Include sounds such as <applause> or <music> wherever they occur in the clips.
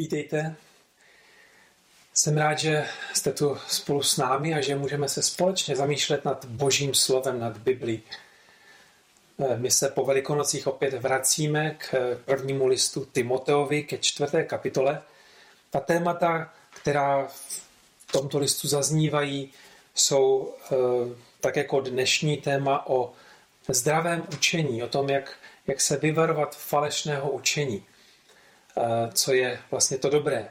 Vítejte. Jsem rád, že jste tu spolu s námi a že můžeme se společně zamýšlet nad Božím slovem, nad Biblí. Eh, my se po Velikonocích opět vracíme k prvnímu listu Timoteovi, ke čtvrté kapitole. Ta témata, která v tomto listu zaznívají, jsou eh, tak jako dnešní téma o zdravém učení, o tom, jak, jak se vyvarovat falešného učení co je vlastně to dobré.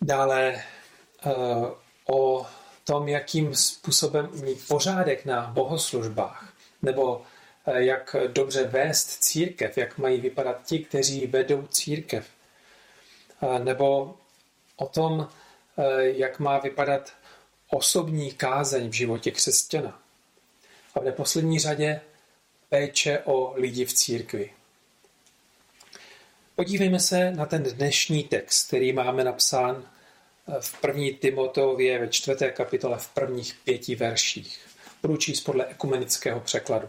Dále eh, o tom, jakým způsobem mít pořádek na bohoslužbách, nebo eh, jak dobře vést církev, jak mají vypadat ti, kteří vedou církev, nebo o tom, jak má vypadat osobní kázeň v životě křesťana. A v neposlední řadě péče o lidi v církvi. Podívejme se na ten dnešní text, který máme napsán eh, v první Timoteově ve čtvrté kapitole v prvních pěti verších. Budu číst podle ekumenického překladu.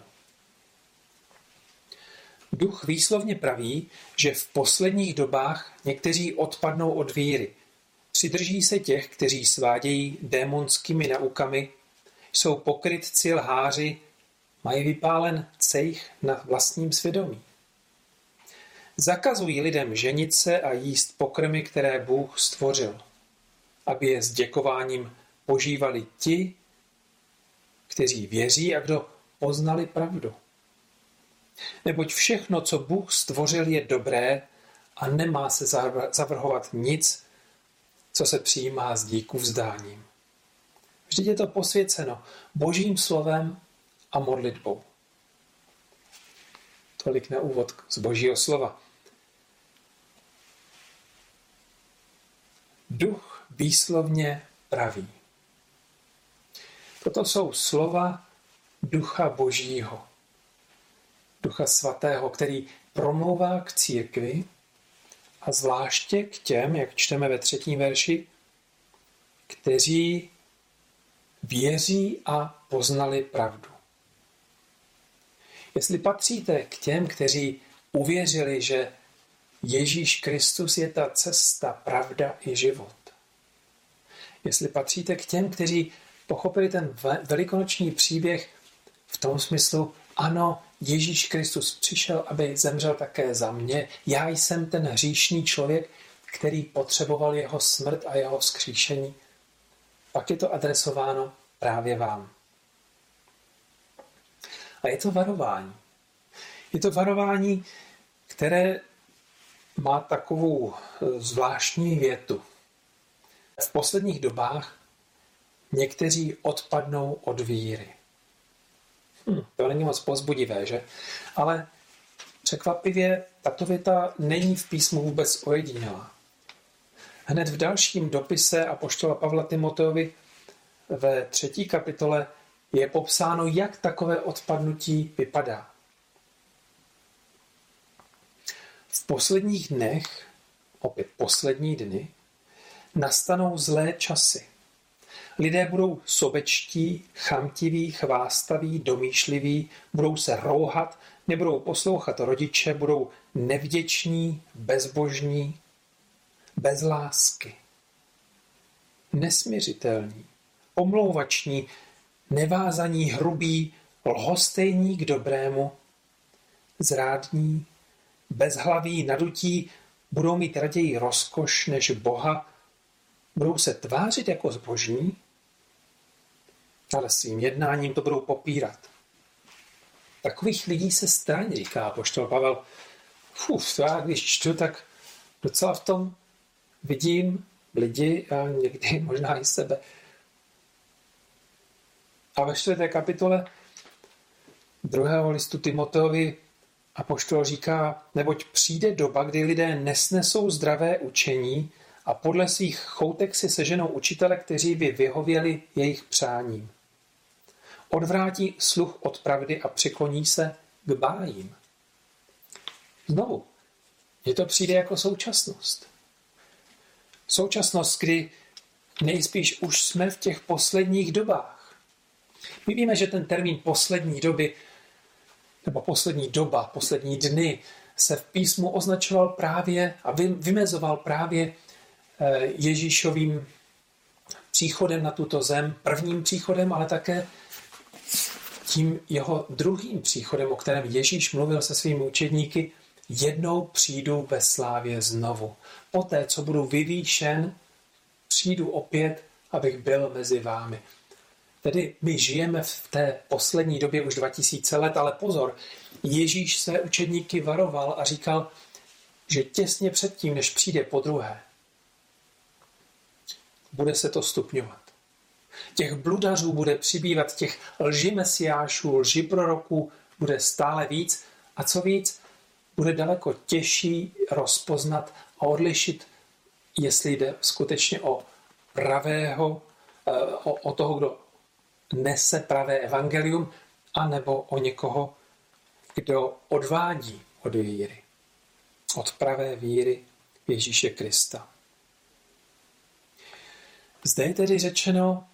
Duch výslovně praví, že v posledních dobách někteří odpadnou od víry. Přidrží se těch, kteří svádějí démonskými naukami, jsou pokrytci lháři, mají vypálen cejch na vlastním svědomí. Zakazují lidem ženit se a jíst pokrmy, které Bůh stvořil, aby je s děkováním požívali ti, kteří věří a kdo poznali pravdu. Neboť všechno, co Bůh stvořil, je dobré a nemá se zavrhovat nic, co se přijímá s díku vzdáním. Vždyť je to posvěceno božím slovem a modlitbou. Tolik na úvod z božího slova. Duch výslovně praví. Toto jsou slova Ducha Božího, Ducha Svatého, který promlouvá k církvi a zvláště k těm, jak čteme ve třetím verši, kteří věří a poznali pravdu. Jestli patříte k těm, kteří uvěřili, že Ježíš Kristus je ta cesta, pravda i život. Jestli patříte k těm, kteří pochopili ten velikonoční příběh v tom smyslu, ano, Ježíš Kristus přišel, aby zemřel také za mě. Já jsem ten hříšný člověk, který potřeboval jeho smrt a jeho vzkříšení. Pak je to adresováno právě vám. A je to varování. Je to varování, které má takovou eh, zvláštní větu. V posledních dobách někteří odpadnou od víry. Hm, to není moc pozbudivé, že? Ale překvapivě tato věta není v písmu vůbec ojedinělá. Hned v dalším dopise Apoštola Pavla Timoteovi ve třetí kapitole je popsáno, jak takové odpadnutí vypadá. V posledních dnech, opět poslední dny, nastanou zlé časy. Lidé budou sobečtí, chamtiví, chvástaví, domýšliví, budou se rouhat, nebudou poslouchat rodiče, budou nevděční, bezbožní, bez lásky. Nesměřitelní, omlouvační, nevázaní, hrubí, lhostejní k dobrému, zrádní, bezhlaví, nadutí, budou mít raději rozkoš než Boha, budou se tvářit jako zbožní, ale svým jednáním to budou popírat. Takových lidí se straň, říká poštol Pavel. Fuf, já když čtu, tak docela v tom vidím lidi a někdy <laughs> možná i sebe. A ve čtvrté kapitole druhého listu Timoteovi a poštol říká, neboť přijde doba, kdy lidé nesnesou zdravé učení a podle svých choutek si seženou učitele, kteří by vyhověli jejich přáním. Odvrátí sluch od pravdy a přikloní se k bájím. Znovu, je to přijde jako současnost. Současnost, kdy nejspíš už jsme v těch posledních dobách. My víme, že ten termín poslední doby nebo poslední doba, poslední dny se v písmu označoval právě a vymezoval právě eh, Ježíšovým příchodem na tuto zem, prvním příchodem, ale také tím jeho druhým příchodem, o kterém Ježíš mluvil se svými učedníky, jednou přijdu ve slávě znovu. Poté, co budu vyvýšen, přijdu opět, abych byl mezi vámi. Tedy my žijeme v té poslední době už 2000 let, ale pozor, Ježíš své učedníky varoval a říkal, že těsně předtím, než přijde po druhé, bude se to stupňovat. Těch bludařů bude přibývat, těch lži mesiášů, lži proroků bude stále víc a co víc, bude daleko těžší rozpoznat a odlišit, jestli jde skutečně o pravého, eh, o, o toho, kdo nese pravé evangelium, anebo o někoho, kdo odvádí od víry, od pravé víry Ježíše Krista. Zde je tedy řečeno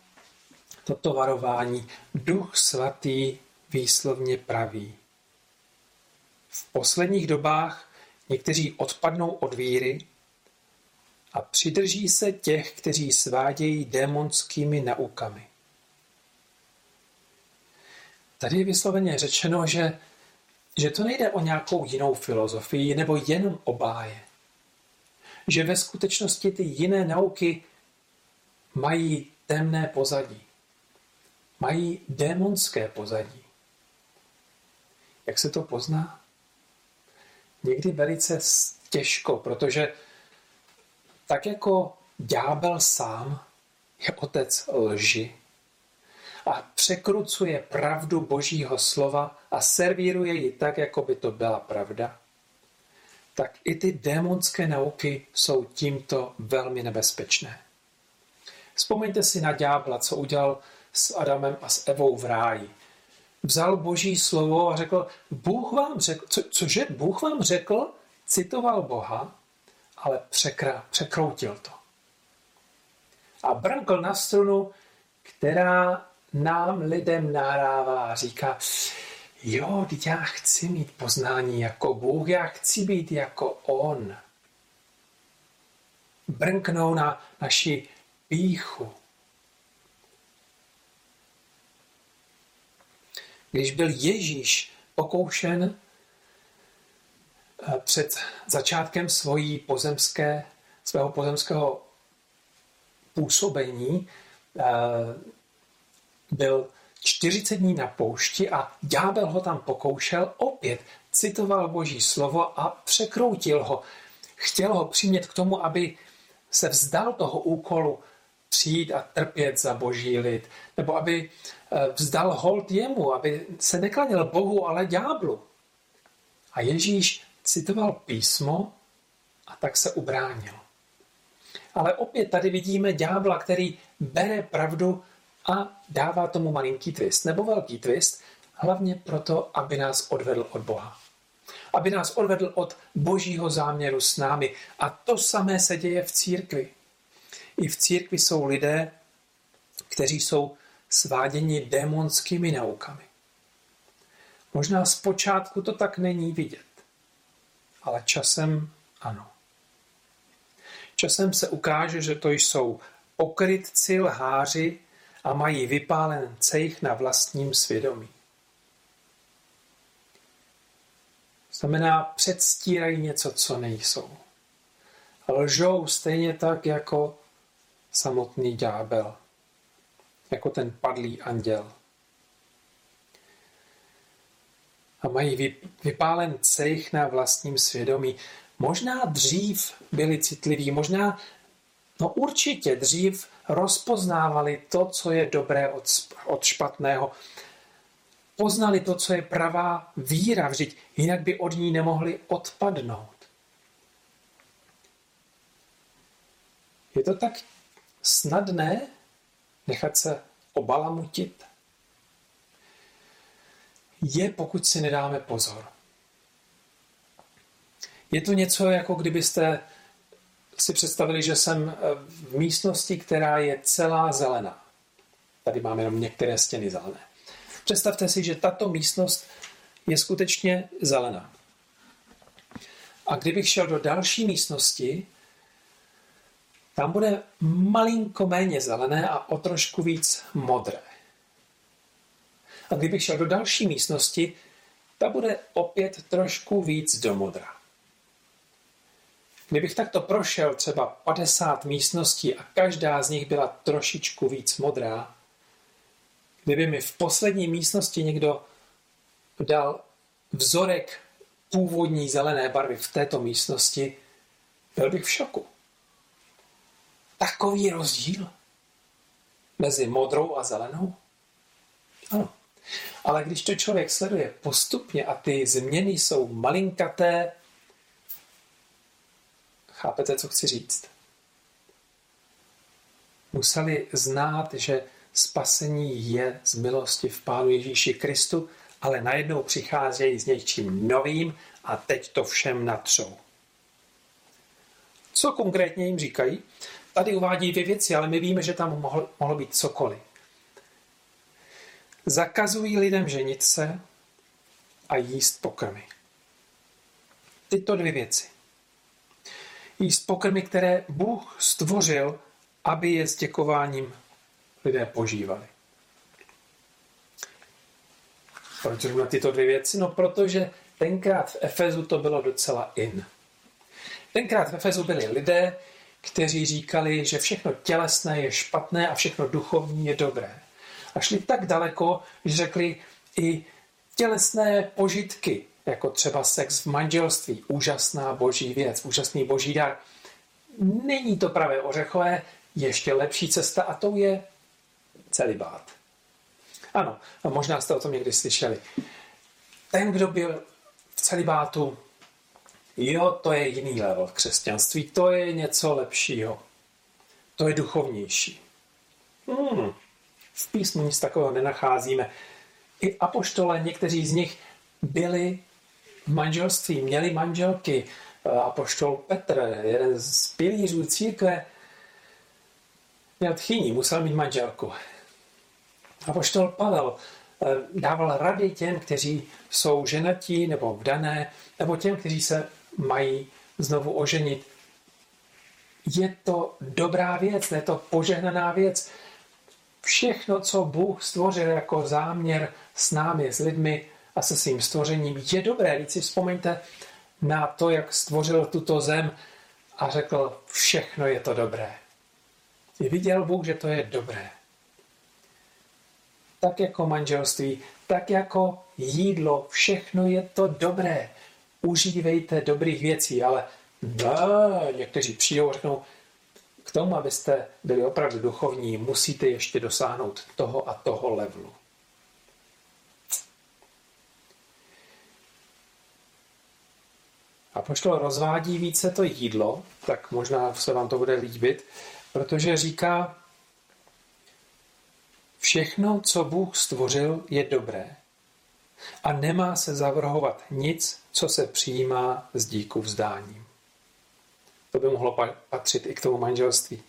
toto varování. Duch svatý výslovně praví. V posledních dobách někteří odpadnou od víry a přidrží se těch, kteří svádějí démonskými naukami. Tady je vysloveně řečeno, že, že to nejde o nějakou jinou filozofii nebo jenom o báje. Že ve skutečnosti ty jiné nauky mají temné pozadí. Mají démonské pozadí. Jak se to pozná? Někdy velice těžko, protože tak jako ďábel sám je otec lži a překrucuje pravdu Božího slova a servíruje ji tak, jako by to byla pravda, tak i ty démonské nauky jsou tímto velmi nebezpečné. Vzpomeňte si na ďábla, co udělal s Adamem a s Evou v ráji. Vzal boží slovo a řekl, Bůh vám řekl, co, cože Bůh vám řekl, citoval Boha, ale překra, překroutil to. A brnkl na strunu, která nám lidem nahrává a říká, jo, já chci mít poznání jako Bůh, já chci být jako On. Brnknou na naši píchu. Když byl Ježíš pokoušen eh, před začátkem svojí pozemské, svého pozemského působení, eh, byl 40 dní na poušti a ďábel ho tam pokoušel, opět citoval boží slovo a překroutil ho. Chtěl ho přimět k tomu, aby se vzdal toho úkolu přijít a trpět za boží lid, nebo aby eh, vzdal hold jemu, aby se neklanil Bohu, ale ďáblu. A Ježíš citoval písmo a tak se ubránil. Ale opět tady vidíme ďábla, který bere pravdu a dává tomu malinký twist nebo velký twist, hlavně proto, aby nás odvedl od Boha. Aby nás odvedl od božího záměru s námi. A to samé se děje v církvi. I v církvi jsou lidé, kteří jsou sváděni démonskými naukami. Možná zpočátku to tak není vidět, ale časem ano. Časem se ukáže, že to jsou okrytci, lháři a mají vypálen cejch na vlastním svědomí. Znamená, předstírají něco, co nejsou. Lžou stejně tak jako samotný ďábel, jako ten padlý anděl. A mají vypálen cejch na vlastním svědomí. Možná dřív byli citliví, možná, no určitě dřív rozpoznávali to, co je dobré od, od špatného. Poznali to, co je pravá víra, vždyť jinak by od ní nemohli odpadnout. Je to tak snadné nechat se obalamutit? Je, pokud si nedáme pozor. Je to něco, jako kdybyste si představili, že jsem v místnosti, která je celá zelená. Tady máme jenom některé stěny zelené. Představte si, že tato místnost je skutečně zelená. A kdybych šel do další místnosti, tam bude malinko méně zelené a o trošku víc modré. A kdybych šel do další místnosti, ta bude opět trošku víc do modra. Kdybych takto prošel třeba 50 místností a každá z nich byla trošičku víc modrá, kdyby mi v poslední místnosti někdo dal vzorek původní zelené barvy v této místnosti, byl bych v šoku. Takový rozdíl mezi modrou a zelenou? Ano. Ale když to člověk sleduje postupně a ty změny jsou malinkaté, chápete, co chci říct? Museli znát, že spasení je z milosti v Pánu Ježíši Kristu, ale najednou přicházejí s něčím novým a teď to všem natřou. Co konkrétně jim říkají? Tady uvádí dvě věci, ale my víme, že tam mohlo, mohlo být cokoliv. Zakazují lidem ženit se a jíst pokrmy. Tyto dvě věci. Jíst pokrmy, které Bůh stvořil, aby je s děkováním lidé požívali. Proč na tyto dvě věci? No, protože tenkrát v Efezu to bylo docela in. Tenkrát v Efezu byli lidé, kteří říkali, že všechno tělesné je špatné a všechno duchovní je dobré. A šli tak daleko, že řekli i tělesné požitky, jako třeba sex v manželství, úžasná boží věc, úžasný boží dar. Není to pravé ořechové, ještě lepší cesta a to je celibát. Ano, a možná jste o tom někdy slyšeli. Ten, kdo byl v celibátu, jo, to je jiný level v křesťanství, to je něco lepšího. To je duchovnější. Hmm. V písmu nic takového nenacházíme. I apoštole, někteří z nich byli v manželství, měli manželky. Apoštol Petr, jeden z pilířů církve, měl tchyní, musel mít manželku. Apoštol Pavel eh, dával rady těm, kteří jsou ženatí nebo vdané, nebo těm, kteří se mají znovu oženit. Je to dobrá věc, je to požehnaná věc. Všechno, co Bůh stvořil jako záměr s námi, s lidmi a se svým stvořením, je dobré. Víc si vzpomeňte na to, jak stvořil tuto zem a řekl, všechno je to dobré. I viděl Bůh, že to je dobré tak jako manželství, tak jako jídlo, všechno je to dobré. Užívejte dobrých věcí, ale da, někteří přijdou a řeknou, k tomu, abyste byli opravdu duchovní, musíte ještě dosáhnout toho a toho levelu. A poštol rozvádí více to jídlo, tak možná se vám to bude líbit, protože říká, Všechno, co Bůh stvořil, je dobré. A nemá se zavrhovat nic, co se přijímá s díku vzdáním. To by mohlo patřit i k tomu manželství.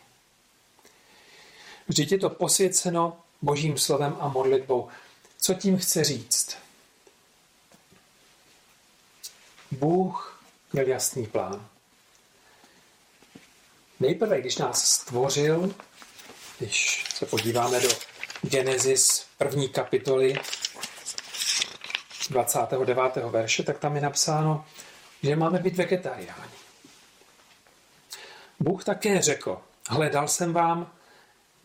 Vždyť je to posvěceno božím slovem a modlitbou. Co tím chce říct? Bůh měl jasný plán. Nejprve, když nás stvořil, když se podíváme do Genesis první kapitoly 29. verše, tak tam je napsáno, že máme být vegetariáni. Bůh také řekl, hledal jsem vám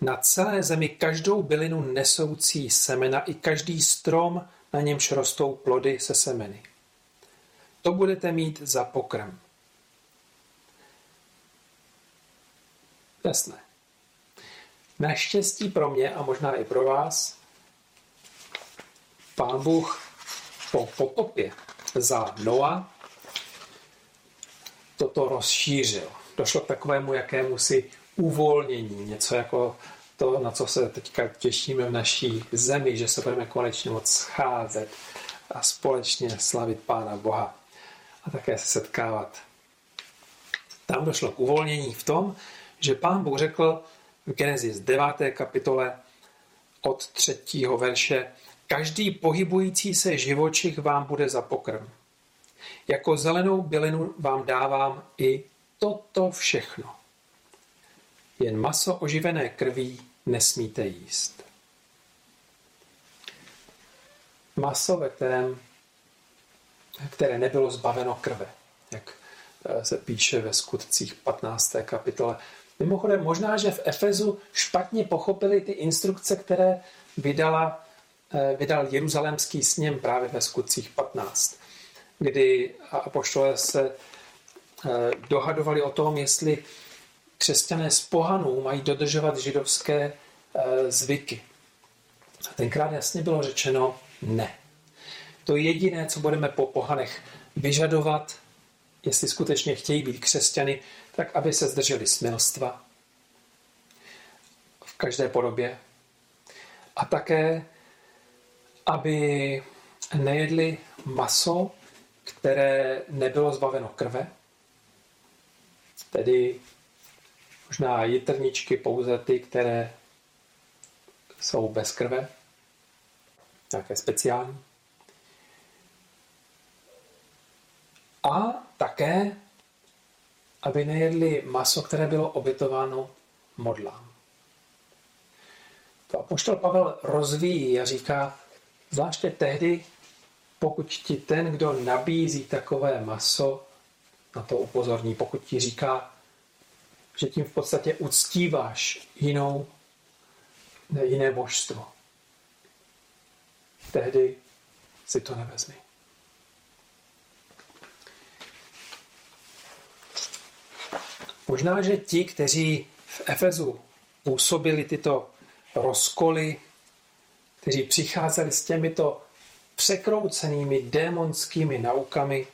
na celé zemi každou bylinu nesoucí semena i každý strom, na němž rostou plody se semeny. To budete mít za pokrm. Jasné. Naštěstí pro mě a možná i pro vás, pán Bůh po potopě za Noa toto rozšířil. Došlo k takovému jakému si uvolnění, něco jako to, na co se teďka těšíme v naší zemi, že se budeme konečně moc scházet a společně slavit Pána Boha a také se setkávat. Tam došlo k uvolnění v tom, že Pán Bůh řekl, v Genesis 9. kapitole od 3. verše Každý pohybující se živočich vám bude za pokrm. Jako zelenou bylinu vám dávám i toto všechno. Jen maso oživené krví nesmíte jíst. Maso, ve kterém, které nebylo zbaveno krve, jak eh, se píše ve skutcích 15. kapitole. Mimochodem, možná, že v Efezu špatně pochopili ty instrukce, které vydala, eh, vydal jeruzalémský sněm právě ve skutcích 15, kdy apoštole se eh, dohadovali o tom, jestli křesťané z pohanů mají dodržovat židovské zvyky. A tenkrát jasně bylo řečeno ne. To jediné, co budeme po pohanech vyžadovat, jestli skutečně chtějí být křesťany, tak aby se zdrželi smilstva v každé podobě. A také, aby nejedli maso, které nebylo zbaveno krve, tedy možná jitrničky pouze ty, které jsou bez krve, nějaké speciální. A také, aby nejedli maso, které bylo obětováno modlám. To apoštol Pavel rozvíjí a říká, zvláště tehdy, pokud ti ten, kdo nabízí takové maso, na to upozorní, pokud ti říká, že tím v podstatě uctíváš jinou, ne, jiné božstvo. Tehdy si to nevezmi. Možná, že ti, kteří v Efezu působili tyto rozkoly, kteří přicházeli s těmito překroucenými démonskými naukami,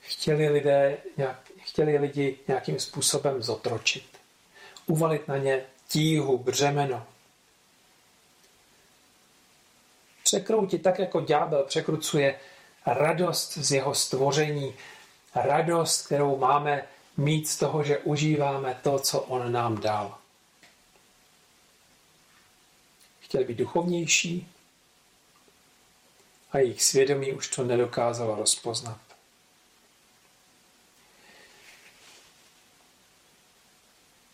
chtěli, lidé, chtěli lidi nějakým způsobem zotročit. Uvalit na ně tíhu, břemeno. Překroutit tak, jako ďábel překrucuje radost z jeho stvoření, radost, kterou máme mít z toho, že užíváme to, co on nám dal. Chtěli být duchovnější a jejich svědomí už to nedokázalo rozpoznat.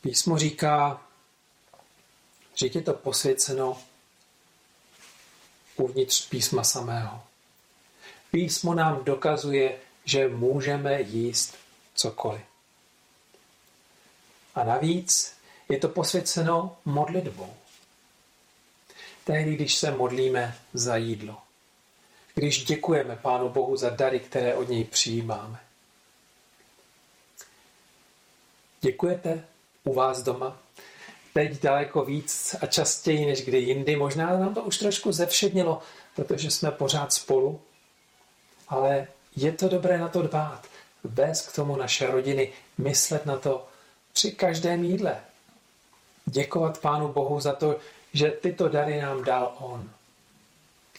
Písmo říká, že je to posvěceno uvnitř písma samého. Písmo nám dokazuje, že můžeme jíst cokoliv. A navíc je to posvěceno modlitbou. Tehdy, když se modlíme za jídlo. Když děkujeme Pánu Bohu za dary, které od něj přijímáme. Děkujete u vás doma? Teď daleko víc a častěji než kdy jindy. Možná nám to už trošku zevšednilo, protože jsme pořád spolu. Ale je to dobré na to dbát. Vést k tomu naše rodiny, myslet na to, při každém jídle. Děkovat Pánu Bohu za to, že tyto dary nám dal On.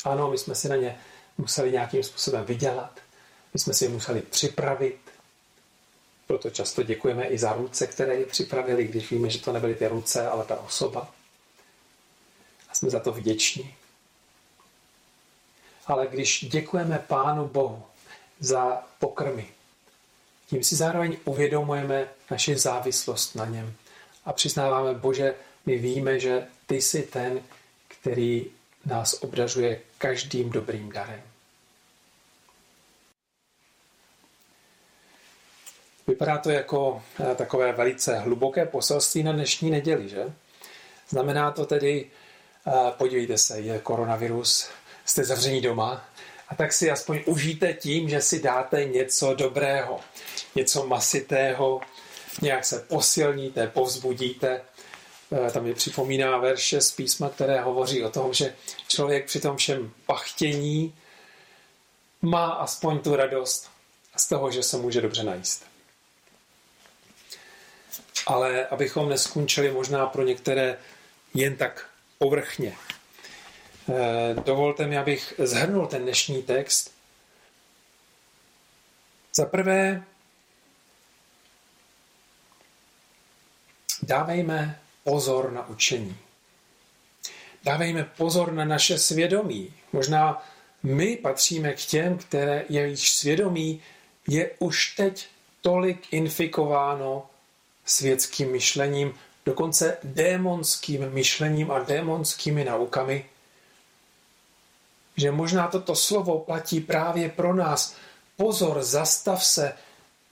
Ano, my jsme si na ně museli nějakým způsobem vydělat, my jsme si je museli připravit, proto často děkujeme i za ruce, které je připravili, když víme, že to nebyly ty ruce, ale ta osoba. A jsme za to vděční. Ale když děkujeme Pánu Bohu za pokrmy, tím si zároveň uvědomujeme naši závislost na něm a přiznáváme, Bože, my víme, že ty jsi ten, který nás obdařuje každým dobrým darem. Vypadá to jako eh, takové velice hluboké poselství na dnešní neděli, že? Znamená to tedy, eh, podívejte se, je koronavirus, jste zavření doma, a tak si aspoň užijte tím, že si dáte něco dobrého, něco masitého, nějak se posilníte, povzbudíte. Eh, tam mi připomíná verše z písma, které hovoří o tom, že člověk při tom všem pachtění má aspoň tu radost z toho, že se může dobře najíst. Ale abychom neskončili možná pro některé jen tak povrchně, dovolte mi, abych zhrnul ten dnešní text. Za prvé, dávejme pozor na učení. Dávejme pozor na naše svědomí. Možná my patříme k těm, které jejich svědomí je už teď tolik infikováno světským myšlením, dokonce démonským myšlením a démonskými naukami, že možná toto slovo platí právě pro nás. Pozor, zastav se,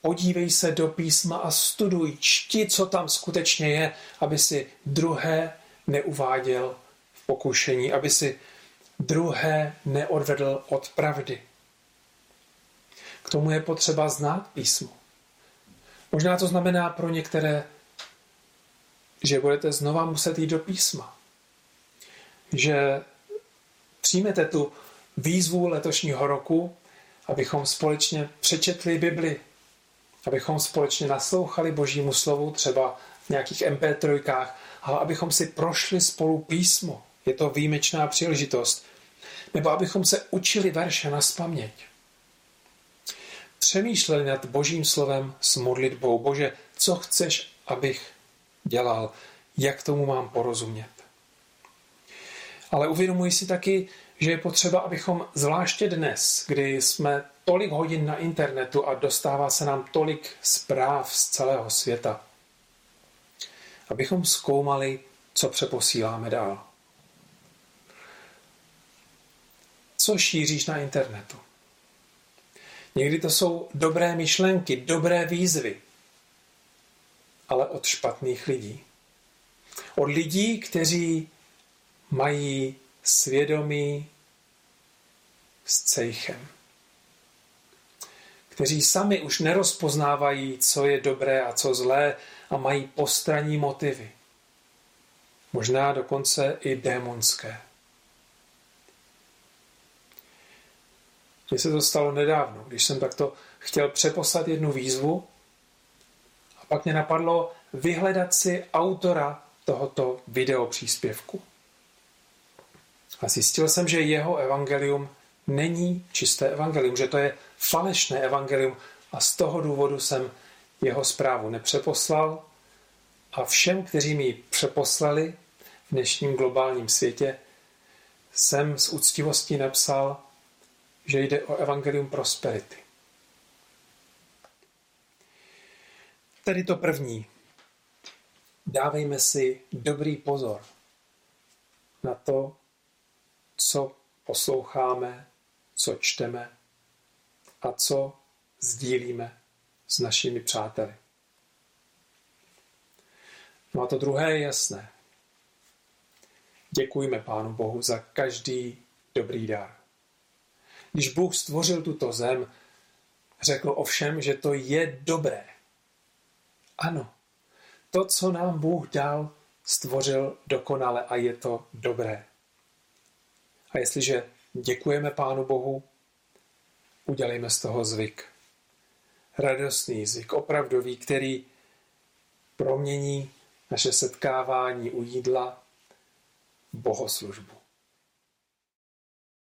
podívej se do písma a studuj, čti, co tam skutečně je, aby si druhé neuváděl v pokušení, aby si druhé neodvedl od pravdy. K tomu je potřeba znát písmo. Možná to znamená pro některé, že budete znova muset jít do písma. Že přijmete tu výzvu letošního roku, abychom společně přečetli Bibli, abychom společně naslouchali Božímu slovu, třeba v nějakých MP3, ale abychom si prošli spolu písmo. Je to výjimečná příležitost. Nebo abychom se učili verše na spaměť. Přemýšleli nad Božím slovem s modlitbou. Bože, co chceš, abych dělal? Jak tomu mám porozumět? Ale uvědomuji si taky, že je potřeba, abychom zvláště dnes, kdy jsme tolik hodin na internetu a dostává se nám tolik zpráv z celého světa, abychom zkoumali, co přeposíláme dál. Co šíříš na internetu? Někdy to jsou dobré myšlenky, dobré výzvy, ale od špatných lidí. Od lidí, kteří mají svědomí s cejchem. Kteří sami už nerozpoznávají, co je dobré a co zlé a mají postranní motivy. Možná dokonce i démonské. Mně se to stalo nedávno, když jsem takto chtěl přeposlat jednu výzvu a pak mě napadlo vyhledat si autora tohoto videopříspěvku. A zjistil jsem, že jeho evangelium není čisté evangelium, že to je falešné evangelium a z toho důvodu jsem jeho zprávu nepřeposlal a všem, kteří mi ji přeposlali v dnešním globálním světě, jsem s úctivostí napsal, že jde o evangelium prosperity. Tedy to první. Dávejme si dobrý pozor na to, co posloucháme, co čteme a co sdílíme s našimi přáteli. No a to druhé je jasné. Děkujme Pánu Bohu za každý dobrý dar. Když Bůh stvořil tuto zem, řekl ovšem, že to je dobré. Ano, to, co nám Bůh dal, stvořil dokonale a je to dobré. A jestliže děkujeme Pánu Bohu, udělejme z toho zvyk. Radostný zvyk, opravdový, který promění naše setkávání u jídla bohoslužbu.